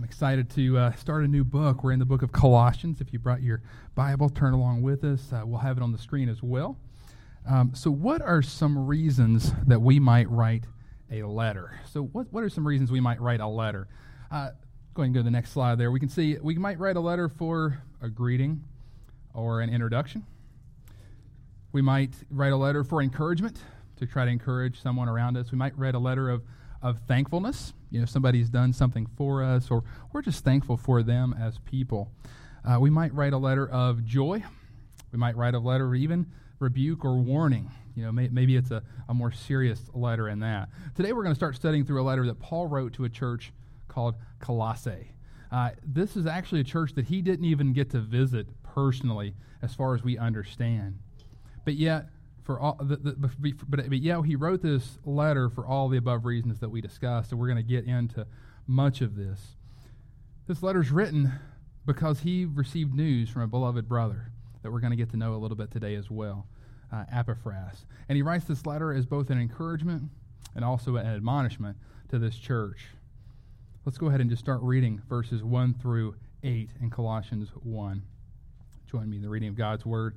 I'm excited to uh, start a new book. We're in the book of Colossians. If you brought your Bible, turn along with us. Uh, we'll have it on the screen as well. Um, so, what are some reasons that we might write a letter? So, what, what are some reasons we might write a letter? Uh, go ahead and go to the next slide there. We can see we might write a letter for a greeting or an introduction. We might write a letter for encouragement to try to encourage someone around us. We might write a letter of, of thankfulness you know somebody's done something for us or we're just thankful for them as people. Uh, we might write a letter of joy. We might write a letter of even rebuke or warning. You know may, maybe it's a, a more serious letter in that. Today we're going to start studying through a letter that paul wrote to a church called colossae. Uh, this is actually a church that he didn't even get to visit personally as far as we understand. But yet for all the, the, but, but yeah, he wrote this letter for all the above reasons that we discussed, and we're going to get into much of this. This letter is written because he received news from a beloved brother that we're going to get to know a little bit today as well, uh, Epaphras. And he writes this letter as both an encouragement and also an admonishment to this church. Let's go ahead and just start reading verses 1 through 8 in Colossians 1. Join me in the reading of God's Word.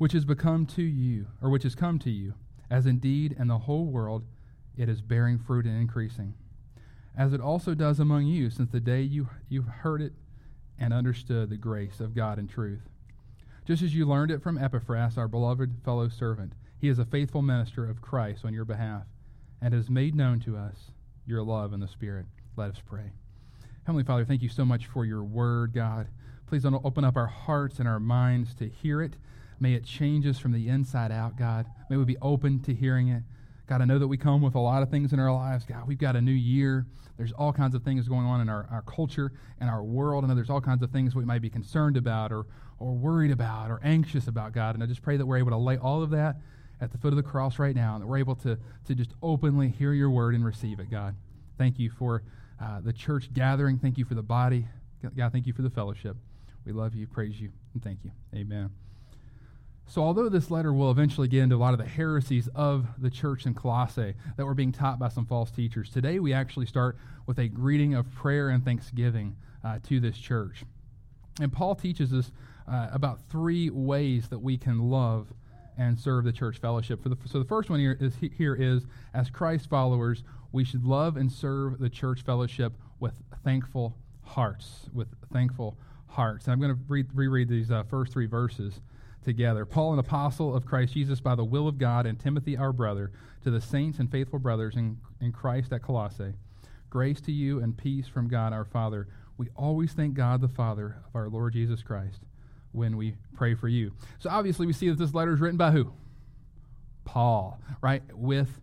which has become to you, or which has come to you, as indeed in the whole world it is bearing fruit and increasing, as it also does among you since the day you, you heard it and understood the grace of God in truth. Just as you learned it from Epaphras, our beloved fellow servant, he is a faithful minister of Christ on your behalf, and has made known to us your love in the Spirit. Let us pray. Heavenly Father, thank you so much for your word, God. Please don't open up our hearts and our minds to hear it May it change us from the inside out, God. May we be open to hearing it. God, I know that we come with a lot of things in our lives. God, we've got a new year. There's all kinds of things going on in our, our culture and our world. I know there's all kinds of things we might be concerned about or, or worried about or anxious about, God. And I just pray that we're able to lay all of that at the foot of the cross right now and that we're able to, to just openly hear your word and receive it, God. Thank you for uh, the church gathering. Thank you for the body. God, thank you for the fellowship. We love you, praise you, and thank you. Amen. So, although this letter will eventually get into a lot of the heresies of the church in Colossae that were being taught by some false teachers, today we actually start with a greeting of prayer and thanksgiving uh, to this church. And Paul teaches us uh, about three ways that we can love and serve the church fellowship. The, so, the first one here is, here is as Christ followers, we should love and serve the church fellowship with thankful hearts. With thankful hearts. And I'm going to read, reread these uh, first three verses together. Paul, an apostle of Christ Jesus by the will of God, and Timothy, our brother, to the saints and faithful brothers in, in Christ at Colossae. Grace to you and peace from God our Father. We always thank God the Father of our Lord Jesus Christ when we pray for you. So obviously, we see that this letter is written by who? Paul, right? With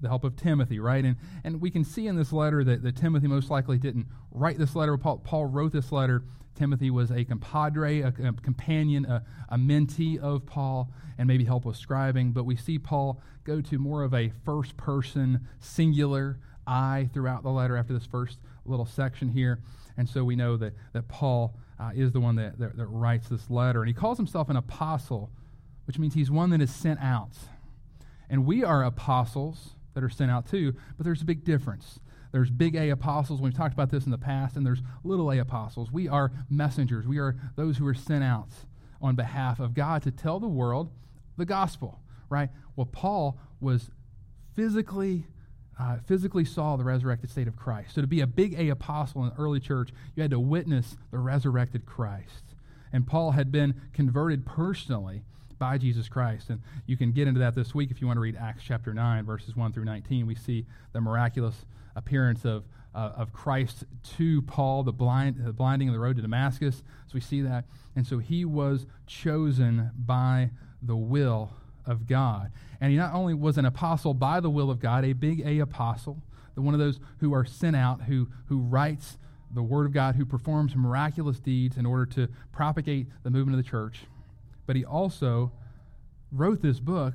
the help of Timothy, right? And, and we can see in this letter that, that Timothy most likely didn't write this letter. Paul, Paul wrote this letter Timothy was a compadre, a, a companion, a, a, mentee of Paul, and maybe help with scribing. But we see Paul go to more of a first person, singular I throughout the letter after this first little section here. And so we know that, that Paul uh, is the one that, that, that writes this letter. And he calls himself an apostle, which means he's one that is sent out. And we are apostles that are sent out too, but there's a big difference. There's big A apostles. We've talked about this in the past, and there's little A apostles. We are messengers. We are those who are sent out on behalf of God to tell the world the gospel, right? Well, Paul was physically uh, physically saw the resurrected state of Christ. So to be a big A apostle in the early church, you had to witness the resurrected Christ. And Paul had been converted personally by Jesus Christ. And you can get into that this week if you want to read Acts chapter 9, verses 1 through 19. We see the miraculous appearance of, uh, of Christ to Paul, the, blind, the blinding of the road to Damascus. So we see that. And so he was chosen by the will of God. And he not only was an apostle by the will of God, a big A apostle, the one of those who are sent out, who, who writes the word of God, who performs miraculous deeds in order to propagate the movement of the church. But he also wrote this book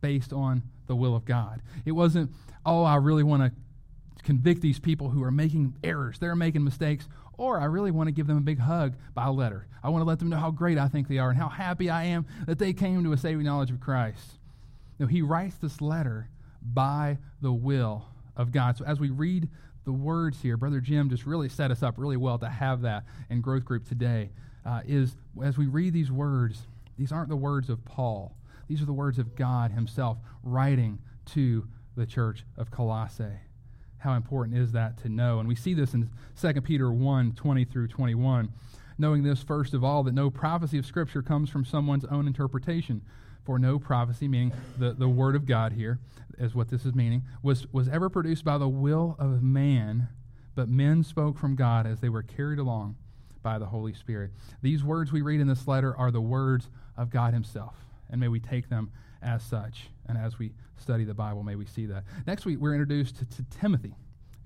based on the will of God. It wasn't, oh, I really want to convict these people who are making errors, they're making mistakes, or I really want to give them a big hug by letter. I want to let them know how great I think they are and how happy I am that they came to a saving knowledge of Christ. No, he writes this letter by the will of God. So as we read the words here, Brother Jim just really set us up really well to have that in growth group today. Uh, is as we read these words, these aren't the words of Paul. These are the words of God Himself writing to the church of Colossae. How important is that to know? And we see this in 2 Peter 1 20 through 21. Knowing this, first of all, that no prophecy of Scripture comes from someone's own interpretation. For no prophecy, meaning the, the Word of God here, is what this is meaning, was, was ever produced by the will of man, but men spoke from God as they were carried along by the Holy Spirit. These words we read in this letter are the words of God Himself and may we take them as such. And as we study the Bible, may we see that. Next week, we're introduced to, to Timothy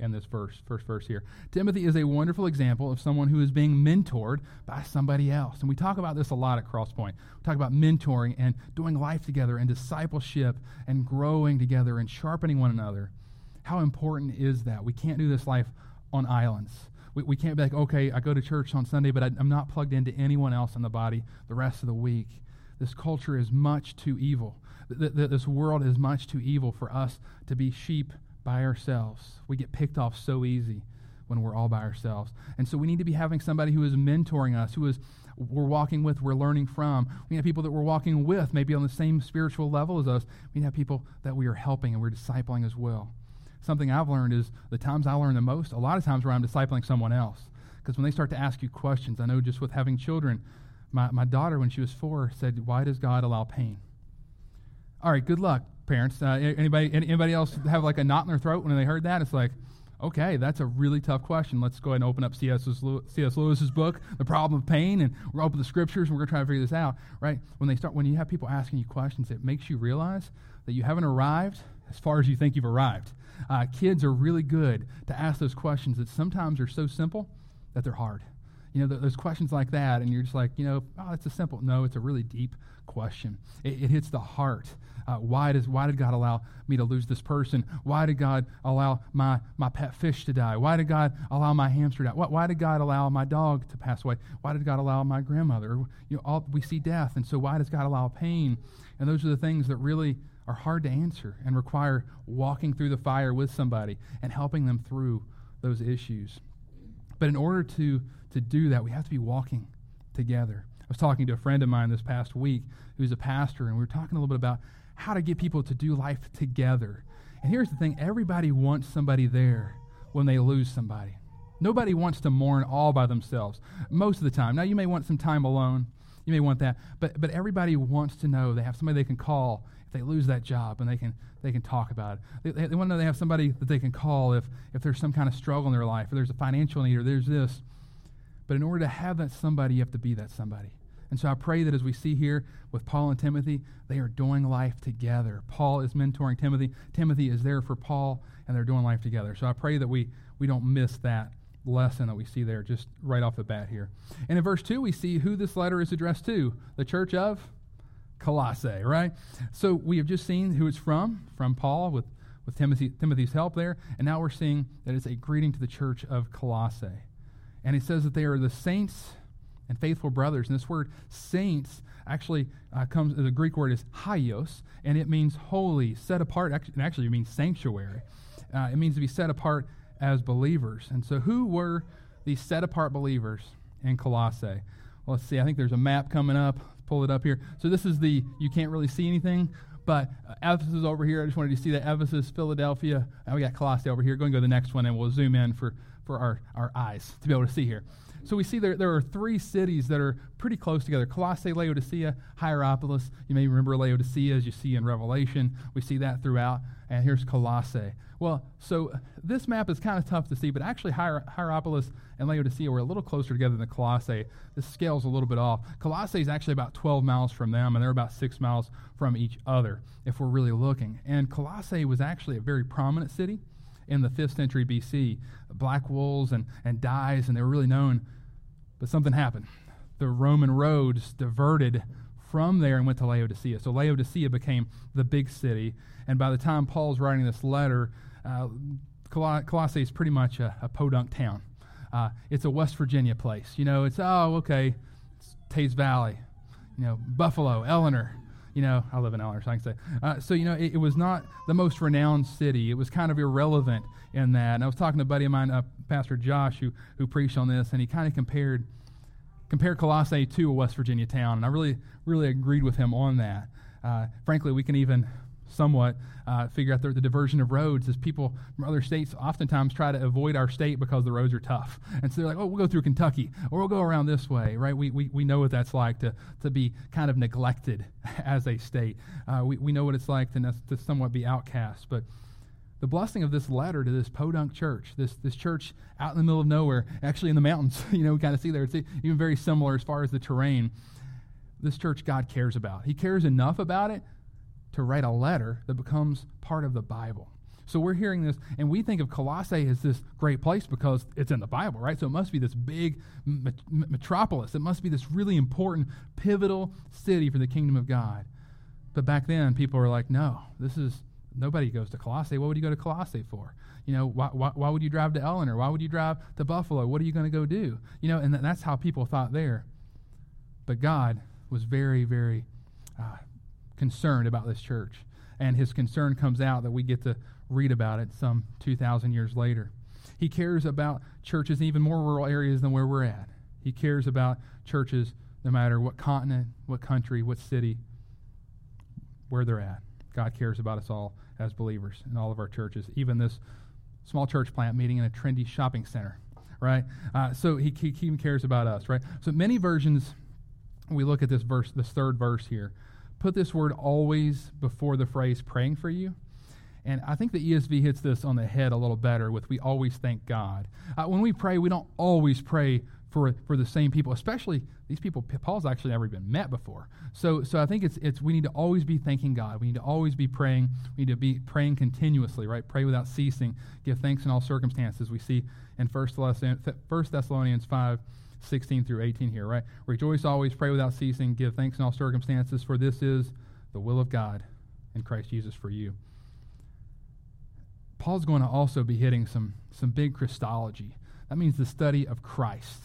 in this verse, first verse here. Timothy is a wonderful example of someone who is being mentored by somebody else. And we talk about this a lot at Crosspoint. We talk about mentoring and doing life together and discipleship and growing together and sharpening one another. How important is that? We can't do this life on islands. We, we can't be like, okay, I go to church on Sunday, but I, I'm not plugged into anyone else in the body the rest of the week. This culture is much too evil. This world is much too evil for us to be sheep by ourselves. We get picked off so easy when we're all by ourselves. And so we need to be having somebody who is mentoring us, who is we're walking with, we're learning from. We have people that we're walking with, maybe on the same spiritual level as us. We have people that we are helping and we're discipling as well. Something I've learned is the times I learn the most, a lot of times where I'm discipling someone else. Because when they start to ask you questions, I know just with having children, my, my daughter, when she was four, said, Why does God allow pain? All right, good luck, parents. Uh, anybody, anybody else have like a knot in their throat when they heard that? It's like, okay, that's a really tough question. Let's go ahead and open up C.S. Lewis's book, The Problem of Pain, and we're open the scriptures and we're going to try to figure this out, right? When they start, when you have people asking you questions, it makes you realize that you haven't arrived as far as you think you've arrived. Uh, kids are really good to ask those questions that sometimes are so simple that they're hard. You know, there's questions like that, and you're just like, you know, oh, it's a simple. No, it's a really deep question. It, it hits the heart. Uh, why does why did God allow me to lose this person? Why did God allow my my pet fish to die? Why did God allow my hamster to die? Why, why did God allow my dog to pass away? Why did God allow my grandmother? You know, all, we see death, and so why does God allow pain? And those are the things that really are hard to answer and require walking through the fire with somebody and helping them through those issues. But in order to to do that, we have to be walking together. I was talking to a friend of mine this past week who's a pastor, and we were talking a little bit about how to get people to do life together. And here's the thing everybody wants somebody there when they lose somebody. Nobody wants to mourn all by themselves most of the time. Now, you may want some time alone. You may want that. But, but everybody wants to know they have somebody they can call if they lose that job and they can, they can talk about it. They, they want to know they have somebody that they can call if, if there's some kind of struggle in their life, or there's a financial need, or there's this. But in order to have that somebody, you have to be that somebody. And so I pray that as we see here with Paul and Timothy, they are doing life together. Paul is mentoring Timothy. Timothy is there for Paul, and they're doing life together. So I pray that we, we don't miss that lesson that we see there just right off the bat here. And in verse 2, we see who this letter is addressed to the church of Colossae, right? So we have just seen who it's from, from Paul with, with Timothy, Timothy's help there. And now we're seeing that it's a greeting to the church of Colossae. And he says that they are the saints and faithful brothers. And this word saints actually uh, comes, the Greek word is hagios, and it means holy, set apart. and actually it means sanctuary. Uh, it means to be set apart as believers. And so, who were these set apart believers in Colossae? Well, let's see. I think there's a map coming up. pull it up here. So, this is the, you can't really see anything, but uh, Ephesus over here. I just wanted you to see that Ephesus, Philadelphia. And we got Colossae over here. Go and go to the next one, and we'll zoom in for for our, our eyes to be able to see here. so we see there, there are three cities that are pretty close together Colossae, Laodicea, Hierapolis. You may remember Laodicea as you see in Revelation. We see that throughout. And here's Colossae. Well, so this map is kind of tough to see, but actually Hier- Hierapolis and Laodicea were a little closer together than Colossae. The scale's a little bit off. Colossae is actually about 12 miles from them, and they're about six miles from each other, if we're really looking. And Colossae was actually a very prominent city in the 5th century BC. Black wools and, and dyes, and they were really known. But something happened. The Roman roads diverted from there and went to Laodicea. So Laodicea became the big city. And by the time Paul's writing this letter, uh, Colossae is pretty much a, a podunk town. Uh, it's a West Virginia place. You know, it's, oh, okay, it's Valley, you know, Buffalo, Eleanor. You know, I live in Eleanor, so I can say. Uh, so, you know, it, it, was not the most renowned city. It was kind of irrelevant in that. And I was talking to a buddy of mine, uh, Pastor Josh, who, who preached on this, and he kind of compared compared Colossae to a West Virginia town. And I really, really agreed with him on that. Uh, frankly, we can even somewhat uh, figure out the, the, diversion of roads as people from other states oftentimes try to avoid our state because the roads are tough. And so they're like, oh, we'll go through Kentucky or we'll go around this way, right? We, we, we know what that's like to, to be kind of neglected as a state. Uh, we, we know what it's like to, to somewhat be outcast. But the blessing of this letter to this podunk church, this, this church out in the middle of nowhere, actually in the mountains, you know, we kind of see there, it's even very similar as far as the terrain. This church God cares about. He cares enough about it to write a letter that becomes part of the Bible. So we're hearing this, and we think of Colossae as this great place because it's in the Bible, right? So it must be this big met- metropolis. It must be this really important, pivotal city for the kingdom of God. But back then, people were like, no, this is, nobody goes to Colossae. What would you go to Colossae for? You know, why, why, why would you drive to Eleanor? Why would you drive to Buffalo? What are you going to go do? You know, and that's how people thought there. But God was very, very uh, concerned about this church. And his concern comes out that we get to read about it some 2,000 years later. He cares about churches in even more rural areas than where we're at. He cares about churches no matter what continent, what country, what city, where they're at. God cares about us all as believers in all of our churches, even this small church plant meeting in a trendy shopping center, right? Uh, so he, he even cares about us, right? So many versions, we look at this verse, this third verse here, put this word always before the phrase praying for you. And I think the ESV hits this on the head a little better with we always thank God. Uh, when we pray, we don't always pray for, for the same people, especially these people Paul's actually never even met before. So, so I think it's, it's we need to always be thanking God. We need to always be praying. We need to be praying continuously, right? Pray without ceasing. Give thanks in all circumstances. We see in 1 Thessalonians 5 16 through 18 here, right? Rejoice always, pray without ceasing, give thanks in all circumstances, for this is the will of God in Christ Jesus for you. Paul's going to also be hitting some, some big Christology. That means the study of Christ.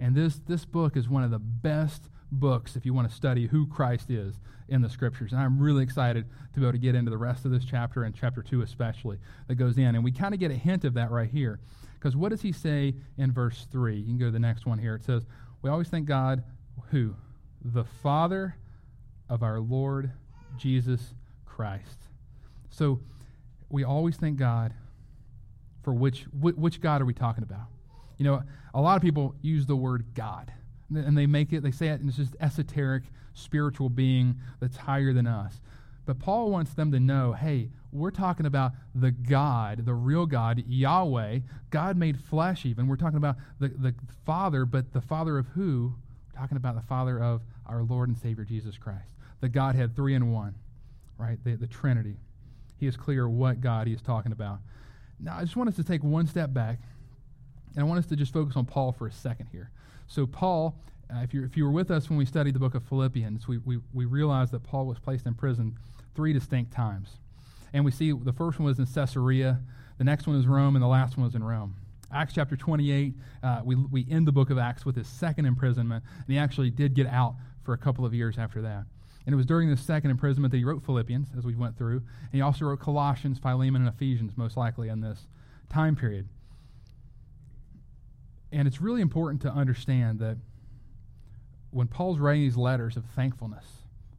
And this, this book is one of the best books if you want to study who Christ is in the scriptures. And I'm really excited to be able to get into the rest of this chapter and chapter 2 especially that goes in. And we kind of get a hint of that right here. Because what does he say in verse 3? You can go to the next one here. It says, We always thank God, who? The Father of our Lord Jesus Christ. So we always thank God for which, which God are we talking about? You know, a lot of people use the word God, and they make it, they say it, and it's just esoteric, spiritual being that's higher than us. But Paul wants them to know hey, we're talking about the God, the real God, Yahweh, God made flesh, even. We're talking about the, the Father, but the Father of who? We're talking about the Father of our Lord and Savior Jesus Christ. The Godhead, three in one, right? The, the Trinity. He is clear what God he is talking about. Now, I just want us to take one step back, and I want us to just focus on Paul for a second here. So, Paul uh, if, you if you were with us when we studied the book of Philippians, we, we, we realized that Paul was placed in prison three distinct times. And we see the first one was in Caesarea, the next one is Rome, and the last one was in Rome. Acts chapter 28, uh, we, we end the book of Acts with his second imprisonment, and he actually did get out for a couple of years after that. And it was during this second imprisonment that he wrote Philippians, as we went through. And he also wrote Colossians, Philemon, and Ephesians, most likely in this time period. And it's really important to understand that when Paul's writing these letters of thankfulness,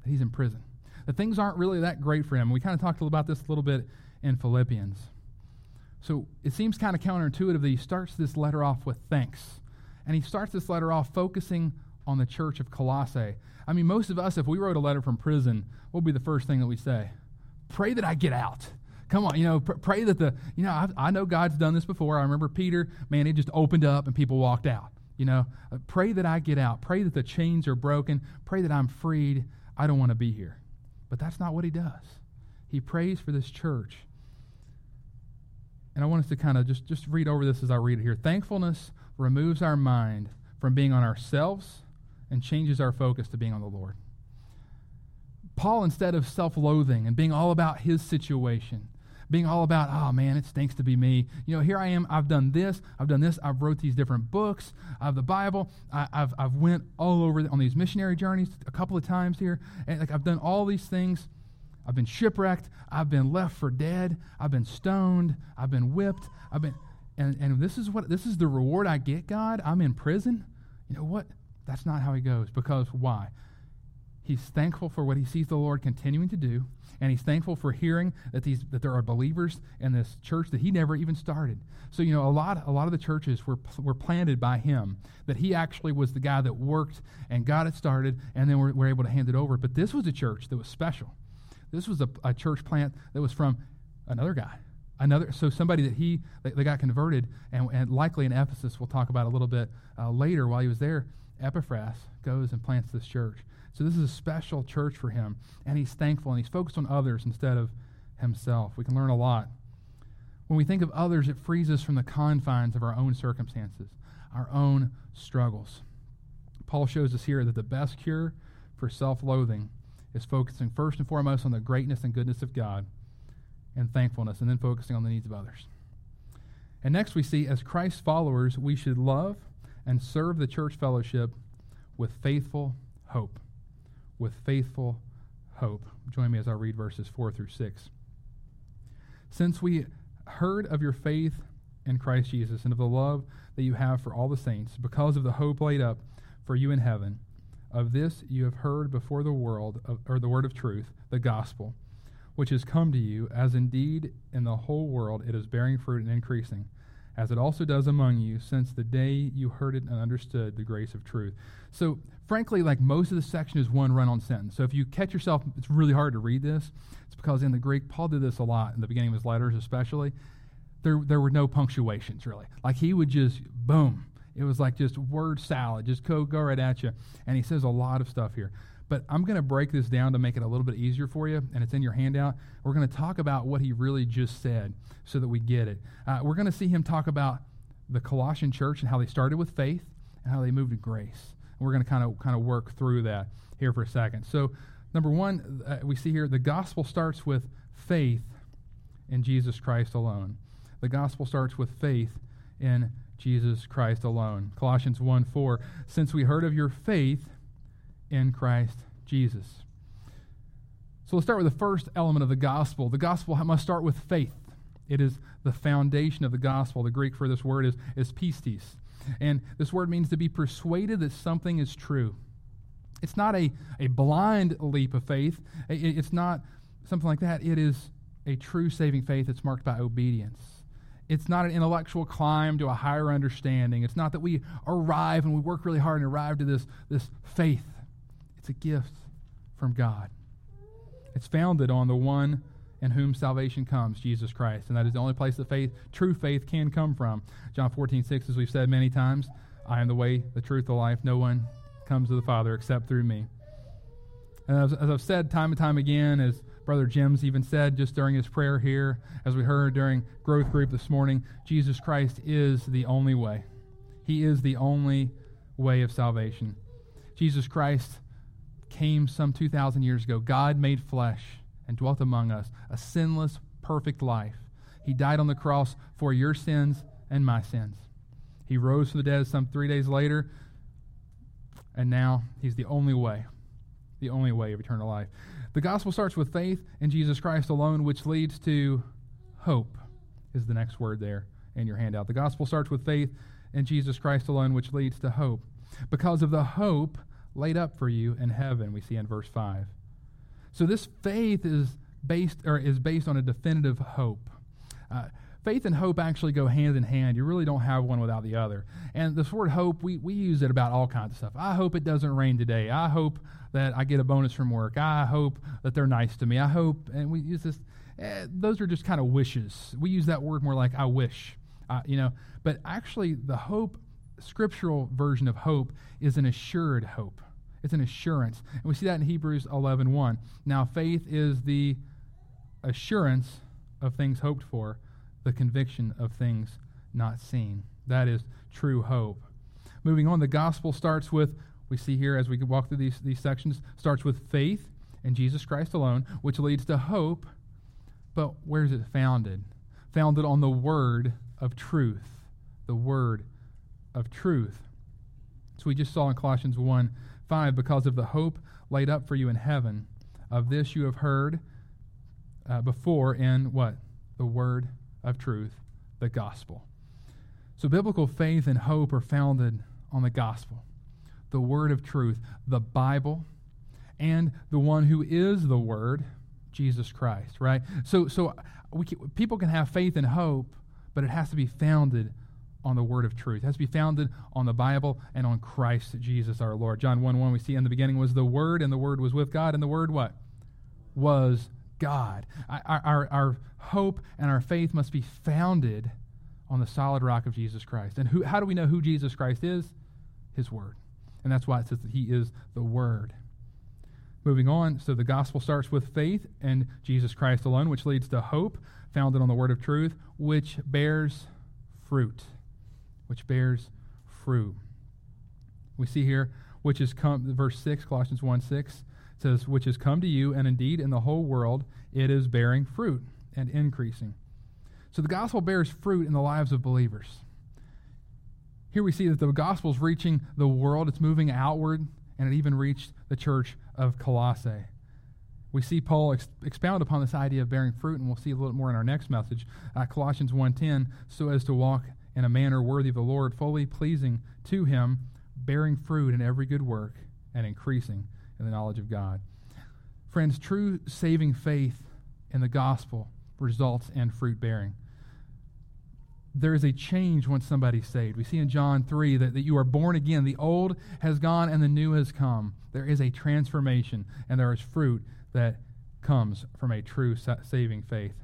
that he's in prison that things aren't really that great for him. We kind of talked about this a little bit in Philippians. So it seems kind of counterintuitive that he starts this letter off with thanks. And he starts this letter off focusing on the church of Colossae. I mean, most of us, if we wrote a letter from prison, what would be the first thing that we say? Pray that I get out. Come on, you know, pr- pray that the, you know, I, I know God's done this before. I remember Peter, man, he just opened up and people walked out. You know, uh, pray that I get out. Pray that the chains are broken. Pray that I'm freed. I don't want to be here. But that's not what he does. He prays for this church. And I want us to kind of just, just read over this as I read it here. Thankfulness removes our mind from being on ourselves and changes our focus to being on the Lord. Paul, instead of self loathing and being all about his situation, being all about, oh man, it stinks to be me. You know, here I am. I've done this. I've done this. I've wrote these different books. I have the Bible. I, have I've went all over on these missionary journeys a couple of times here. And like I've done all these things. I've been shipwrecked. I've been left for dead. I've been stoned. I've been whipped. I've been, and, and this is what, this is the reward I get, God. I'm in prison. You know what? That's not how he goes. Because why? He's thankful for what he sees the Lord continuing to do, and he's thankful for hearing that these that there are believers in this church that he never even started. So you know, a lot a lot of the churches were were planted by him. That he actually was the guy that worked and got it started, and then we're, we're able to hand it over. But this was a church that was special. This was a, a church plant that was from another guy, another so somebody that he that got converted, and, and likely in Ephesus. We'll talk about a little bit uh, later while he was there. Epaphras goes and plants this church. So this is a special church for him, and he's thankful and he's focused on others instead of himself. We can learn a lot. When we think of others, it frees us from the confines of our own circumstances, our own struggles. Paul shows us here that the best cure for self loathing is focusing first and foremost on the greatness and goodness of God and thankfulness, and then focusing on the needs of others. And next, we see as Christ's followers, we should love and serve the church fellowship with faithful hope with faithful hope. Join me as I read verses 4 through 6. Since we heard of your faith in Christ Jesus and of the love that you have for all the saints, because of the hope laid up for you in heaven, of this you have heard before the world, of, or the word of truth, the gospel, which has come to you, as indeed in the whole world it is bearing fruit and increasing as it also does among you since the day you heard it and understood the grace of truth. So, frankly, like most of the section is one run on sentence. So, if you catch yourself, it's really hard to read this. It's because in the Greek, Paul did this a lot in the beginning of his letters, especially. There, there were no punctuations, really. Like he would just, boom. It was like just word salad, just go, go right at you. And he says a lot of stuff here. But I'm going to break this down to make it a little bit easier for you, and it's in your handout. We're going to talk about what he really just said so that we get it. Uh, we're going to see him talk about the Colossian church and how they started with faith and how they moved to grace. And we're going to kind of kind of work through that here for a second. So, number one, uh, we see here the gospel starts with faith in Jesus Christ alone. The gospel starts with faith in Jesus Christ alone. Colossians 1 4. Since we heard of your faith in Christ Jesus. So let's start with the first element of the gospel. The gospel must start with faith. It is the foundation of the gospel. The Greek for this word is, is pistis. And this word means to be persuaded that something is true. It's not a, a blind leap of faith, it's not something like that. It is a true saving faith that's marked by obedience. It's not an intellectual climb to a higher understanding. It's not that we arrive and we work really hard and arrive to this, this faith. It's a gift from God. It's founded on the one in whom salvation comes, Jesus Christ. And that is the only place that faith, true faith, can come from. John 14, 6, as we've said many times, I am the way, the truth, the life. No one comes to the Father except through me. And as, as I've said time and time again, as Brother Jim's even said just during his prayer here, as we heard during growth group this morning, Jesus Christ is the only way. He is the only way of salvation. Jesus Christ came some 2,000 years ago. God made flesh and dwelt among us, a sinless, perfect life. He died on the cross for your sins and my sins. He rose from the dead some three days later, and now he's the only way, the only way of eternal life. The gospel starts with faith in Jesus Christ alone, which leads to hope, is the next word there in your handout. The gospel starts with faith in Jesus Christ alone, which leads to hope. Because of the hope laid up for you in heaven, we see in verse 5. So this faith is based or is based on a definitive hope. Uh, faith and hope actually go hand in hand. You really don't have one without the other. And this word hope, we, we use it about all kinds of stuff. I hope it doesn't rain today. I hope that I get a bonus from work. I hope that they're nice to me. I hope, and we use this, eh, those are just kind of wishes. We use that word more like I wish, uh, you know. But actually, the hope, scriptural version of hope, is an assured hope. It's an assurance. And we see that in Hebrews 11 1. Now, faith is the assurance of things hoped for the conviction of things not seen. That is true hope. Moving on, the gospel starts with, we see here as we walk through these, these sections, starts with faith in Jesus Christ alone, which leads to hope. But where is it founded? Founded on the word of truth. The word of truth. So we just saw in Colossians 1 5, because of the hope laid up for you in heaven, of this you have heard uh, before in what? The word of truth, the gospel. So, biblical faith and hope are founded on the gospel, the word of truth, the Bible, and the one who is the word, Jesus Christ, right? So, so we can, people can have faith and hope, but it has to be founded on the word of truth. It has to be founded on the Bible and on Christ Jesus our Lord. John 1 1, we see in the beginning was the Word, and the Word was with God, and the Word what? Was God. Our, our, our, hope and our faith must be founded on the solid rock of Jesus Christ. And who, how do we know who Jesus Christ is? His Word. And that's why it says that He is the Word. Moving on, so the gospel starts with faith and Jesus Christ alone, which leads to hope founded on the Word of truth, which bears fruit. Which bears fruit. We see here, which is come, verse 6, Colossians 1 6 says, which has come to you, and indeed in the whole world it is bearing fruit and increasing. So the gospel bears fruit in the lives of believers. Here we see that the gospel is reaching the world, it's moving outward, and it even reached the church of Colossae. We see Paul ex- expound upon this idea of bearing fruit, and we'll see a little more in our next message, uh, Colossians 1.10, so as to walk in a manner worthy of the Lord, fully pleasing to him, bearing fruit in every good work, and increasing in the knowledge of God. Friends, true saving faith in the gospel results in fruit bearing. There is a change once somebody's saved. We see in John 3 that, that you are born again. The old has gone and the new has come. There is a transformation, and there is fruit that comes from a true saving faith.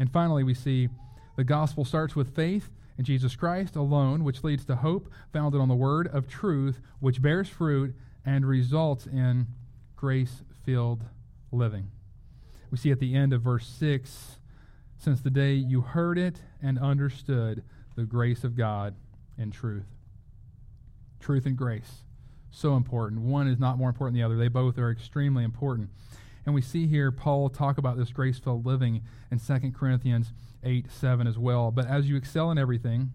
And finally, we see the gospel starts with faith in Jesus Christ alone, which leads to hope founded on the word of truth, which bears fruit and results in grace filled living. We see at the end of verse 6 since the day you heard it and understood the grace of God in truth. Truth and grace. So important. One is not more important than the other, they both are extremely important. And we see here Paul talk about this grace filled living in 2 Corinthians 8 7 as well. But as you excel in everything,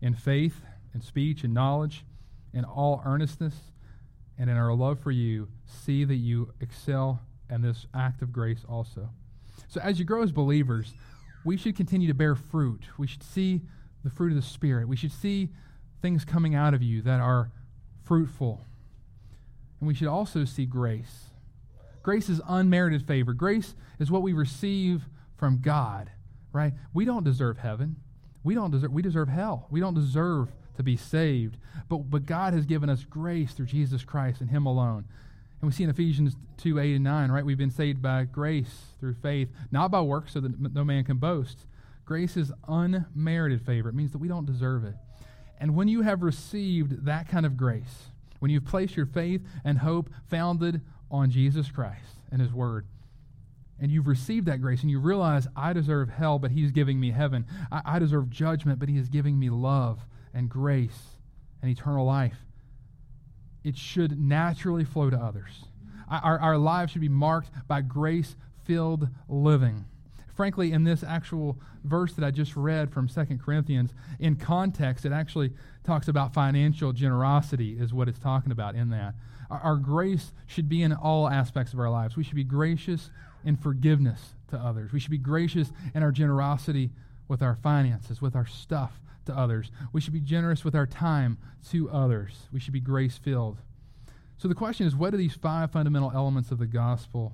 in faith, in speech, in knowledge, in all earnestness, and in our love for you, see that you excel in this act of grace also. So, as you grow as believers, we should continue to bear fruit. We should see the fruit of the Spirit. We should see things coming out of you that are fruitful. And we should also see grace. Grace is unmerited favor. Grace is what we receive from God, right? We don't deserve heaven. We don't deserve we deserve hell. We don't deserve to be saved. But, but God has given us grace through Jesus Christ and Him alone. And we see in Ephesians 2 8 and 9, right? We've been saved by grace through faith, not by works, so that no man can boast. Grace is unmerited favor. It means that we don't deserve it. And when you have received that kind of grace, when you've placed your faith and hope founded on Jesus Christ and His Word, and you've received that grace and you realize, I deserve hell, but He's giving me heaven. I, I deserve judgment, but He is giving me love and grace and eternal life, it should naturally flow to others. Our, our lives should be marked by grace filled living. Frankly, in this actual verse that I just read from Second Corinthians, in context, it actually talks about financial generosity, is what it's talking about in that. Our, our grace should be in all aspects of our lives. We should be gracious in forgiveness to others. We should be gracious in our generosity with our finances, with our stuff, to others. We should be generous with our time to others. We should be grace filled. So the question is what are these five fundamental elements of the gospel?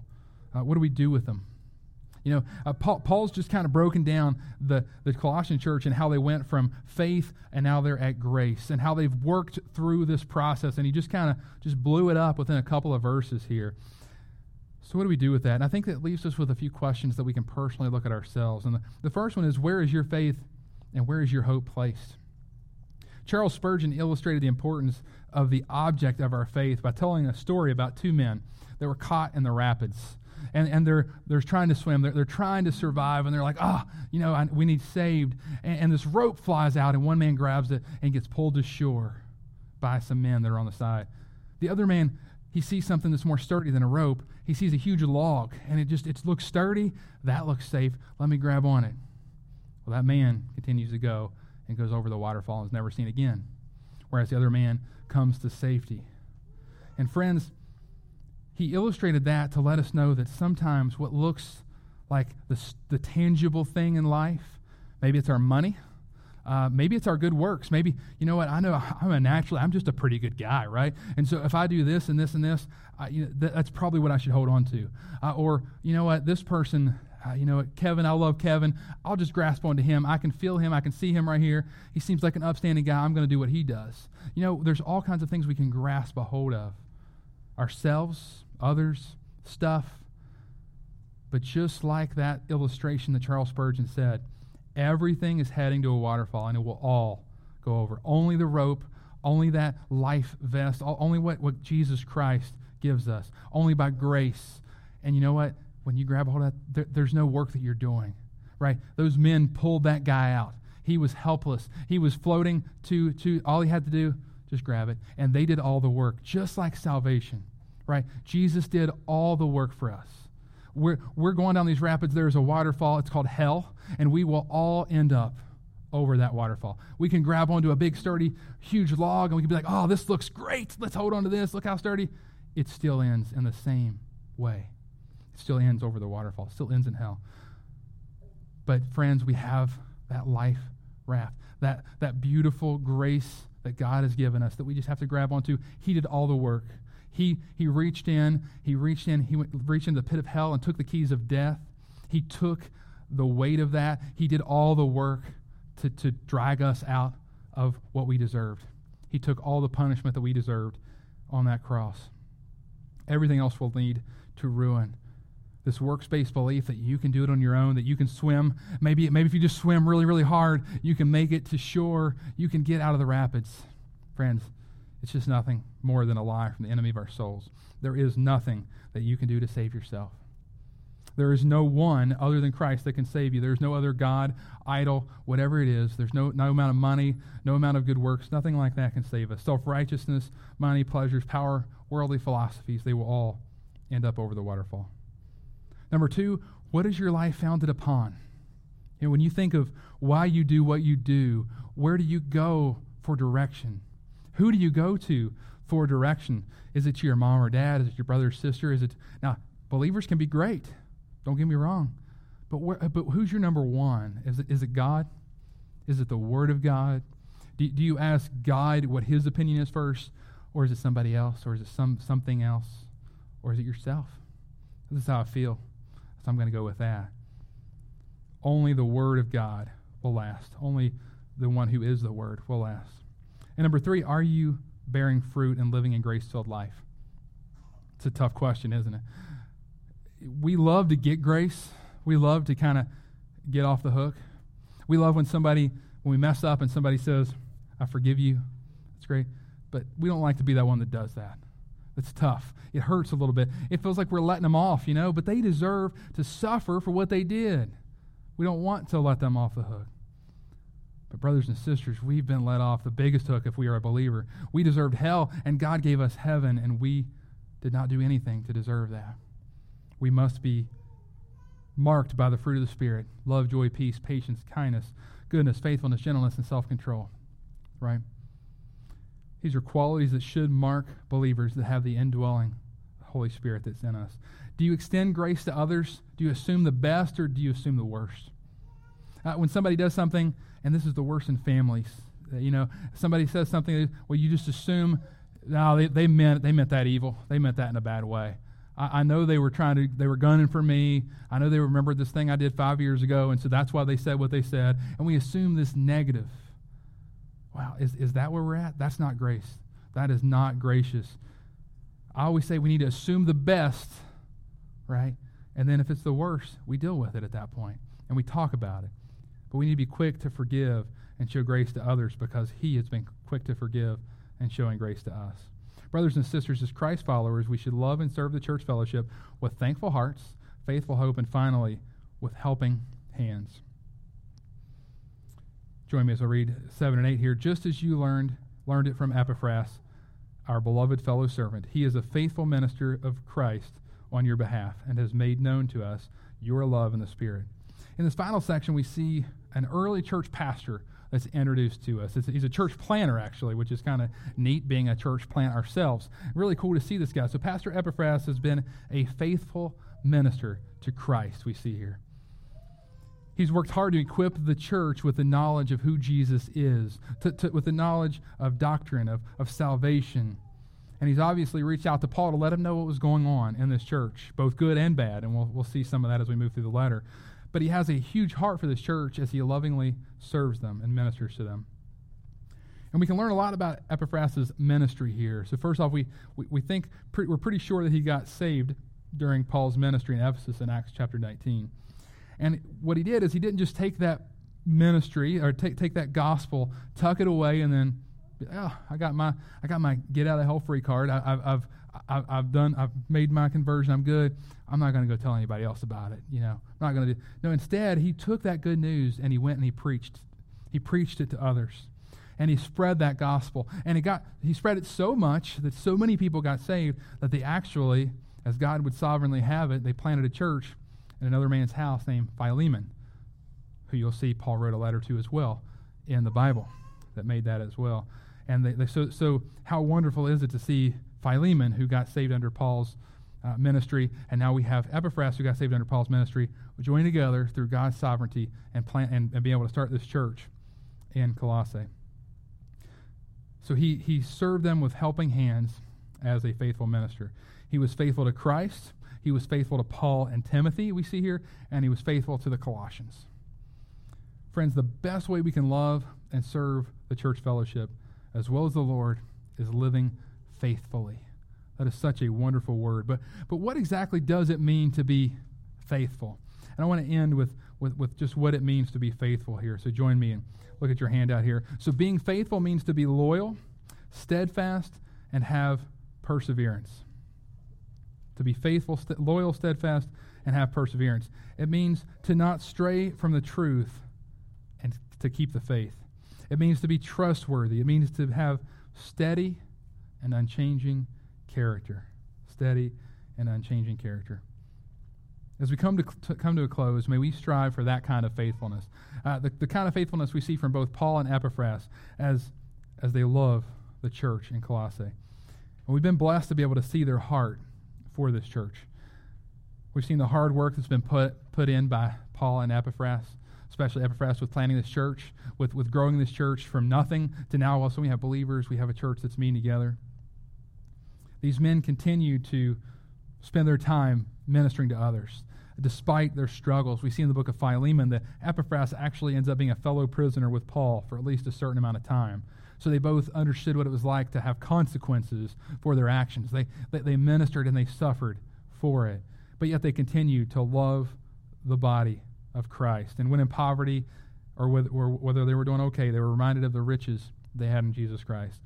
Uh, what do we do with them? You know, uh, Paul, Paul's just kind of broken down the, the Colossian church and how they went from faith and now they're at grace and how they've worked through this process. And he just kind of just blew it up within a couple of verses here. So, what do we do with that? And I think that leaves us with a few questions that we can personally look at ourselves. And the, the first one is where is your faith and where is your hope placed? Charles Spurgeon illustrated the importance of the object of our faith by telling a story about two men that were caught in the rapids and, and they're, they're trying to swim. They're, they're trying to survive, and they're like, ah, oh, you know, I, we need saved. And, and this rope flies out, and one man grabs it and gets pulled to shore by some men that are on the side. The other man, he sees something that's more sturdy than a rope. He sees a huge log, and it just it looks sturdy. That looks safe. Let me grab on it. Well, that man continues to go and goes over the waterfall and is never seen again. Whereas the other man comes to safety. And friends, he illustrated that to let us know that sometimes what looks like the, the tangible thing in life, maybe it's our money, uh, maybe it's our good works. Maybe, you know what, I know I'm a naturally, I'm just a pretty good guy, right? And so if I do this and this and this, uh, you know, th- that's probably what I should hold on to. Uh, or, you know what, this person, uh, you know Kevin, I love Kevin. I'll just grasp onto him. I can feel him. I can see him right here. He seems like an upstanding guy. I'm going to do what he does. You know, there's all kinds of things we can grasp a hold of ourselves, others, stuff. But just like that illustration that Charles Spurgeon said, everything is heading to a waterfall and it will all go over. Only the rope, only that life vest, only what, what Jesus Christ gives us, only by grace. And you know what? When you grab hold of that, there, there's no work that you're doing, right? Those men pulled that guy out. He was helpless. He was floating to, to all he had to do, just grab it. And they did all the work, just like salvation right? Jesus did all the work for us. We're, we're going down these rapids. There's a waterfall. It's called hell, and we will all end up over that waterfall. We can grab onto a big, sturdy, huge log, and we can be like, oh, this looks great. Let's hold on to this. Look how sturdy. It still ends in the same way. It still ends over the waterfall, it still ends in hell. But, friends, we have that life raft, that, that beautiful grace that God has given us that we just have to grab onto. He did all the work. He, he reached in, he reached in, he went, reached into the pit of hell and took the keys of death. He took the weight of that. He did all the work to, to drag us out of what we deserved. He took all the punishment that we deserved on that cross. Everything else will lead to ruin. This works-based belief that you can do it on your own, that you can swim. Maybe, maybe if you just swim really, really hard, you can make it to shore. You can get out of the rapids. Friends, it's just nothing more than a lie from the enemy of our souls. There is nothing that you can do to save yourself. There is no one other than Christ that can save you. There's no other God, idol, whatever it is. There's no, no amount of money, no amount of good works. Nothing like that can save us. Self righteousness, money, pleasures, power, worldly philosophies, they will all end up over the waterfall. Number two, what is your life founded upon? Know, when you think of why you do what you do, where do you go for direction? Who do you go to for direction? Is it your mom or dad? Is it your brother or sister? Is it now believers can be great. Don't get me wrong. But where, but who's your number one? Is it, is it God? Is it the Word of God? Do, do you ask God what His opinion is first, or is it somebody else, or is it some something else, or is it yourself? This is how I feel, so I'm going to go with that. Only the Word of God will last. Only the one who is the Word will last. And number three, are you bearing fruit and living a grace filled life? It's a tough question, isn't it? We love to get grace. We love to kind of get off the hook. We love when somebody, when we mess up and somebody says, I forgive you. It's great. But we don't like to be that one that does that. It's tough. It hurts a little bit. It feels like we're letting them off, you know, but they deserve to suffer for what they did. We don't want to let them off the hook. But, brothers and sisters, we've been let off the biggest hook if we are a believer. We deserved hell, and God gave us heaven, and we did not do anything to deserve that. We must be marked by the fruit of the Spirit love, joy, peace, patience, kindness, goodness, faithfulness, gentleness, and self control. Right? These are qualities that should mark believers that have the indwelling Holy Spirit that's in us. Do you extend grace to others? Do you assume the best or do you assume the worst? Uh, when somebody does something and this is the worst in families. Uh, you know, somebody says something, well, you just assume, no, they, they meant they meant that evil. They meant that in a bad way. I, I, know they were trying to, they were gunning for me. I know they remembered this thing I did five years ago, and so that's why they said what they said. And we assume this negative. Wow, is, is that where we're at? That's not grace. That is not gracious. I always say we need to assume the best, right? And then if it's the worst, we deal with it at that point and we talk about it. But we need to be quick to forgive and show grace to others because He has been quick to forgive and showing grace to us. Brothers and sisters, as Christ followers, we should love and serve the church fellowship with thankful hearts, faithful hope, and finally, with helping hands. Join me as I read 7 and 8 here. Just as you learned, learned it from Epaphras, our beloved fellow servant, he is a faithful minister of Christ on your behalf and has made known to us your love in the Spirit. In this final section, we see an early church pastor that's introduced to us. He's a church planter, actually, which is kind of neat being a church plant ourselves. Really cool to see this guy. So, Pastor Epaphras has been a faithful minister to Christ, we see here. He's worked hard to equip the church with the knowledge of who Jesus is, to, to, with the knowledge of doctrine, of, of salvation. And he's obviously reached out to Paul to let him know what was going on in this church, both good and bad. And we'll, we'll see some of that as we move through the letter but he has a huge heart for this church as he lovingly serves them and ministers to them. And we can learn a lot about Epaphras' ministry here. So, first off, we, we, we think pre- we're pretty sure that he got saved during Paul's ministry in Ephesus in Acts chapter 19. And what he did is he didn't just take that ministry or take, take that gospel, tuck it away, and then, oh, I got my, I got my get out of hell free card. I, have I've, I've, I've done, I've made my conversion. I'm good. I'm not going to go tell anybody else about it. You know, I'm not going to do. No, instead, he took that good news and he went and he preached. He preached it to others, and he spread that gospel. And he got, he spread it so much that so many people got saved that they actually, as God would sovereignly have it, they planted a church in another man's house named Philemon, who you'll see Paul wrote a letter to as well in the Bible that made that as well. And they, they, so, so how wonderful is it to see Philemon, who got saved under Paul's uh, ministry, and now we have Epaphras, who got saved under Paul's ministry, join together through God's sovereignty and, plant, and, and be able to start this church in Colossae. So he, he served them with helping hands as a faithful minister. He was faithful to Christ, he was faithful to Paul and Timothy, we see here, and he was faithful to the Colossians. Friends, the best way we can love and serve the church fellowship, as well as the Lord, is living faithfully. That is such a wonderful word. But, but what exactly does it mean to be faithful? And I want to end with, with, with just what it means to be faithful here. So join me and look at your handout here. So being faithful means to be loyal, steadfast, and have perseverance. To be faithful, st- loyal, steadfast, and have perseverance. It means to not stray from the truth and to keep the faith. It means to be trustworthy. It means to have steady and unchanging character. Steady and unchanging character. As we come to, to, come to a close, may we strive for that kind of faithfulness. Uh, the, the kind of faithfulness we see from both Paul and Epaphras as, as they love the church in Colossae. And we've been blessed to be able to see their heart for this church. We've seen the hard work that's been put, put in by Paul and Epaphras, especially Epaphras with planning this church, with, with growing this church from nothing to now also we have believers, we have a church that's meeting together. These men continue to spend their time ministering to others. Despite their struggles, we see in the book of Philemon that Epaphras actually ends up being a fellow prisoner with Paul for at least a certain amount of time. So they both understood what it was like to have consequences for their actions. They, they, they ministered and they suffered for it. But yet they continued to love the body of Christ. And when in poverty, or or whether they were doing okay, they were reminded of the riches they had in Jesus Christ.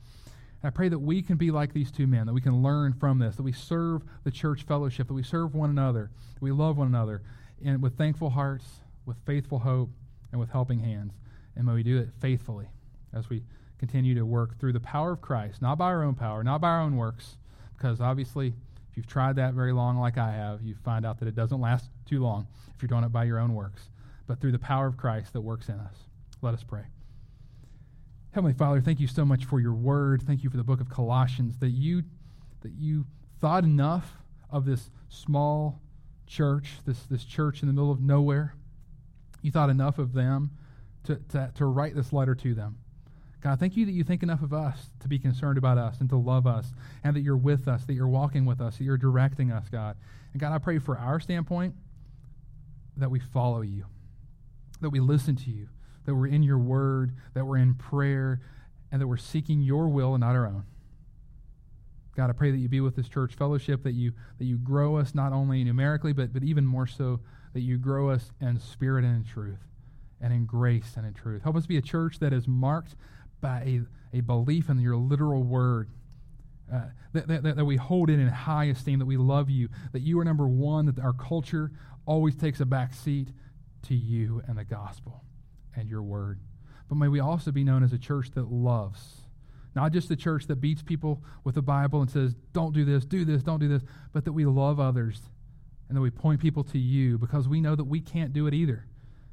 I pray that we can be like these two men, that we can learn from this, that we serve the church fellowship, that we serve one another, that we love one another, and with thankful hearts, with faithful hope, and with helping hands. And may we do it faithfully as we continue to work through the power of Christ, not by our own power, not by our own works, because obviously, if you've tried that very long, like I have, you find out that it doesn't last too long if you're doing it by your own works, but through the power of Christ that works in us. Let us pray. Heavenly Father, thank you so much for your word. Thank you for the book of Colossians that you that you thought enough of this small church, this this church in the middle of nowhere. You thought enough of them to, to, to write this letter to them. God, thank you that you think enough of us to be concerned about us and to love us, and that you're with us, that you're walking with us, that you're directing us, God. And God, I pray for our standpoint that we follow you, that we listen to you, that we're in your word, that we're in prayer, and that we're seeking your will and not our own. God, I pray that you be with this church fellowship, that you that you grow us not only numerically, but but even more so that you grow us in spirit and in truth, and in grace and in truth. Help us be a church that is marked by a, a belief in your literal word. Uh, that, that, that we hold it in high esteem, that we love you, that you are number one, that our culture always takes a back seat to you and the gospel and your word. But may we also be known as a church that loves not just the church that beats people with the Bible and says, don't do this, do this, don't do this, but that we love others and that we point people to you because we know that we can't do it either.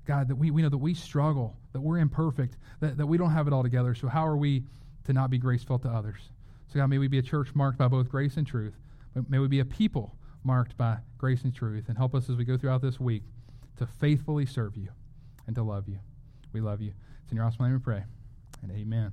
God, that we, we know that we struggle, that we're imperfect, that, that we don't have it all together. So, how are we to not be graceful to others? So, God, may we be a church marked by both grace and truth. But may we be a people marked by grace and truth. And help us as we go throughout this week to faithfully serve you and to love you. We love you. It's in your awesome name we pray. And amen.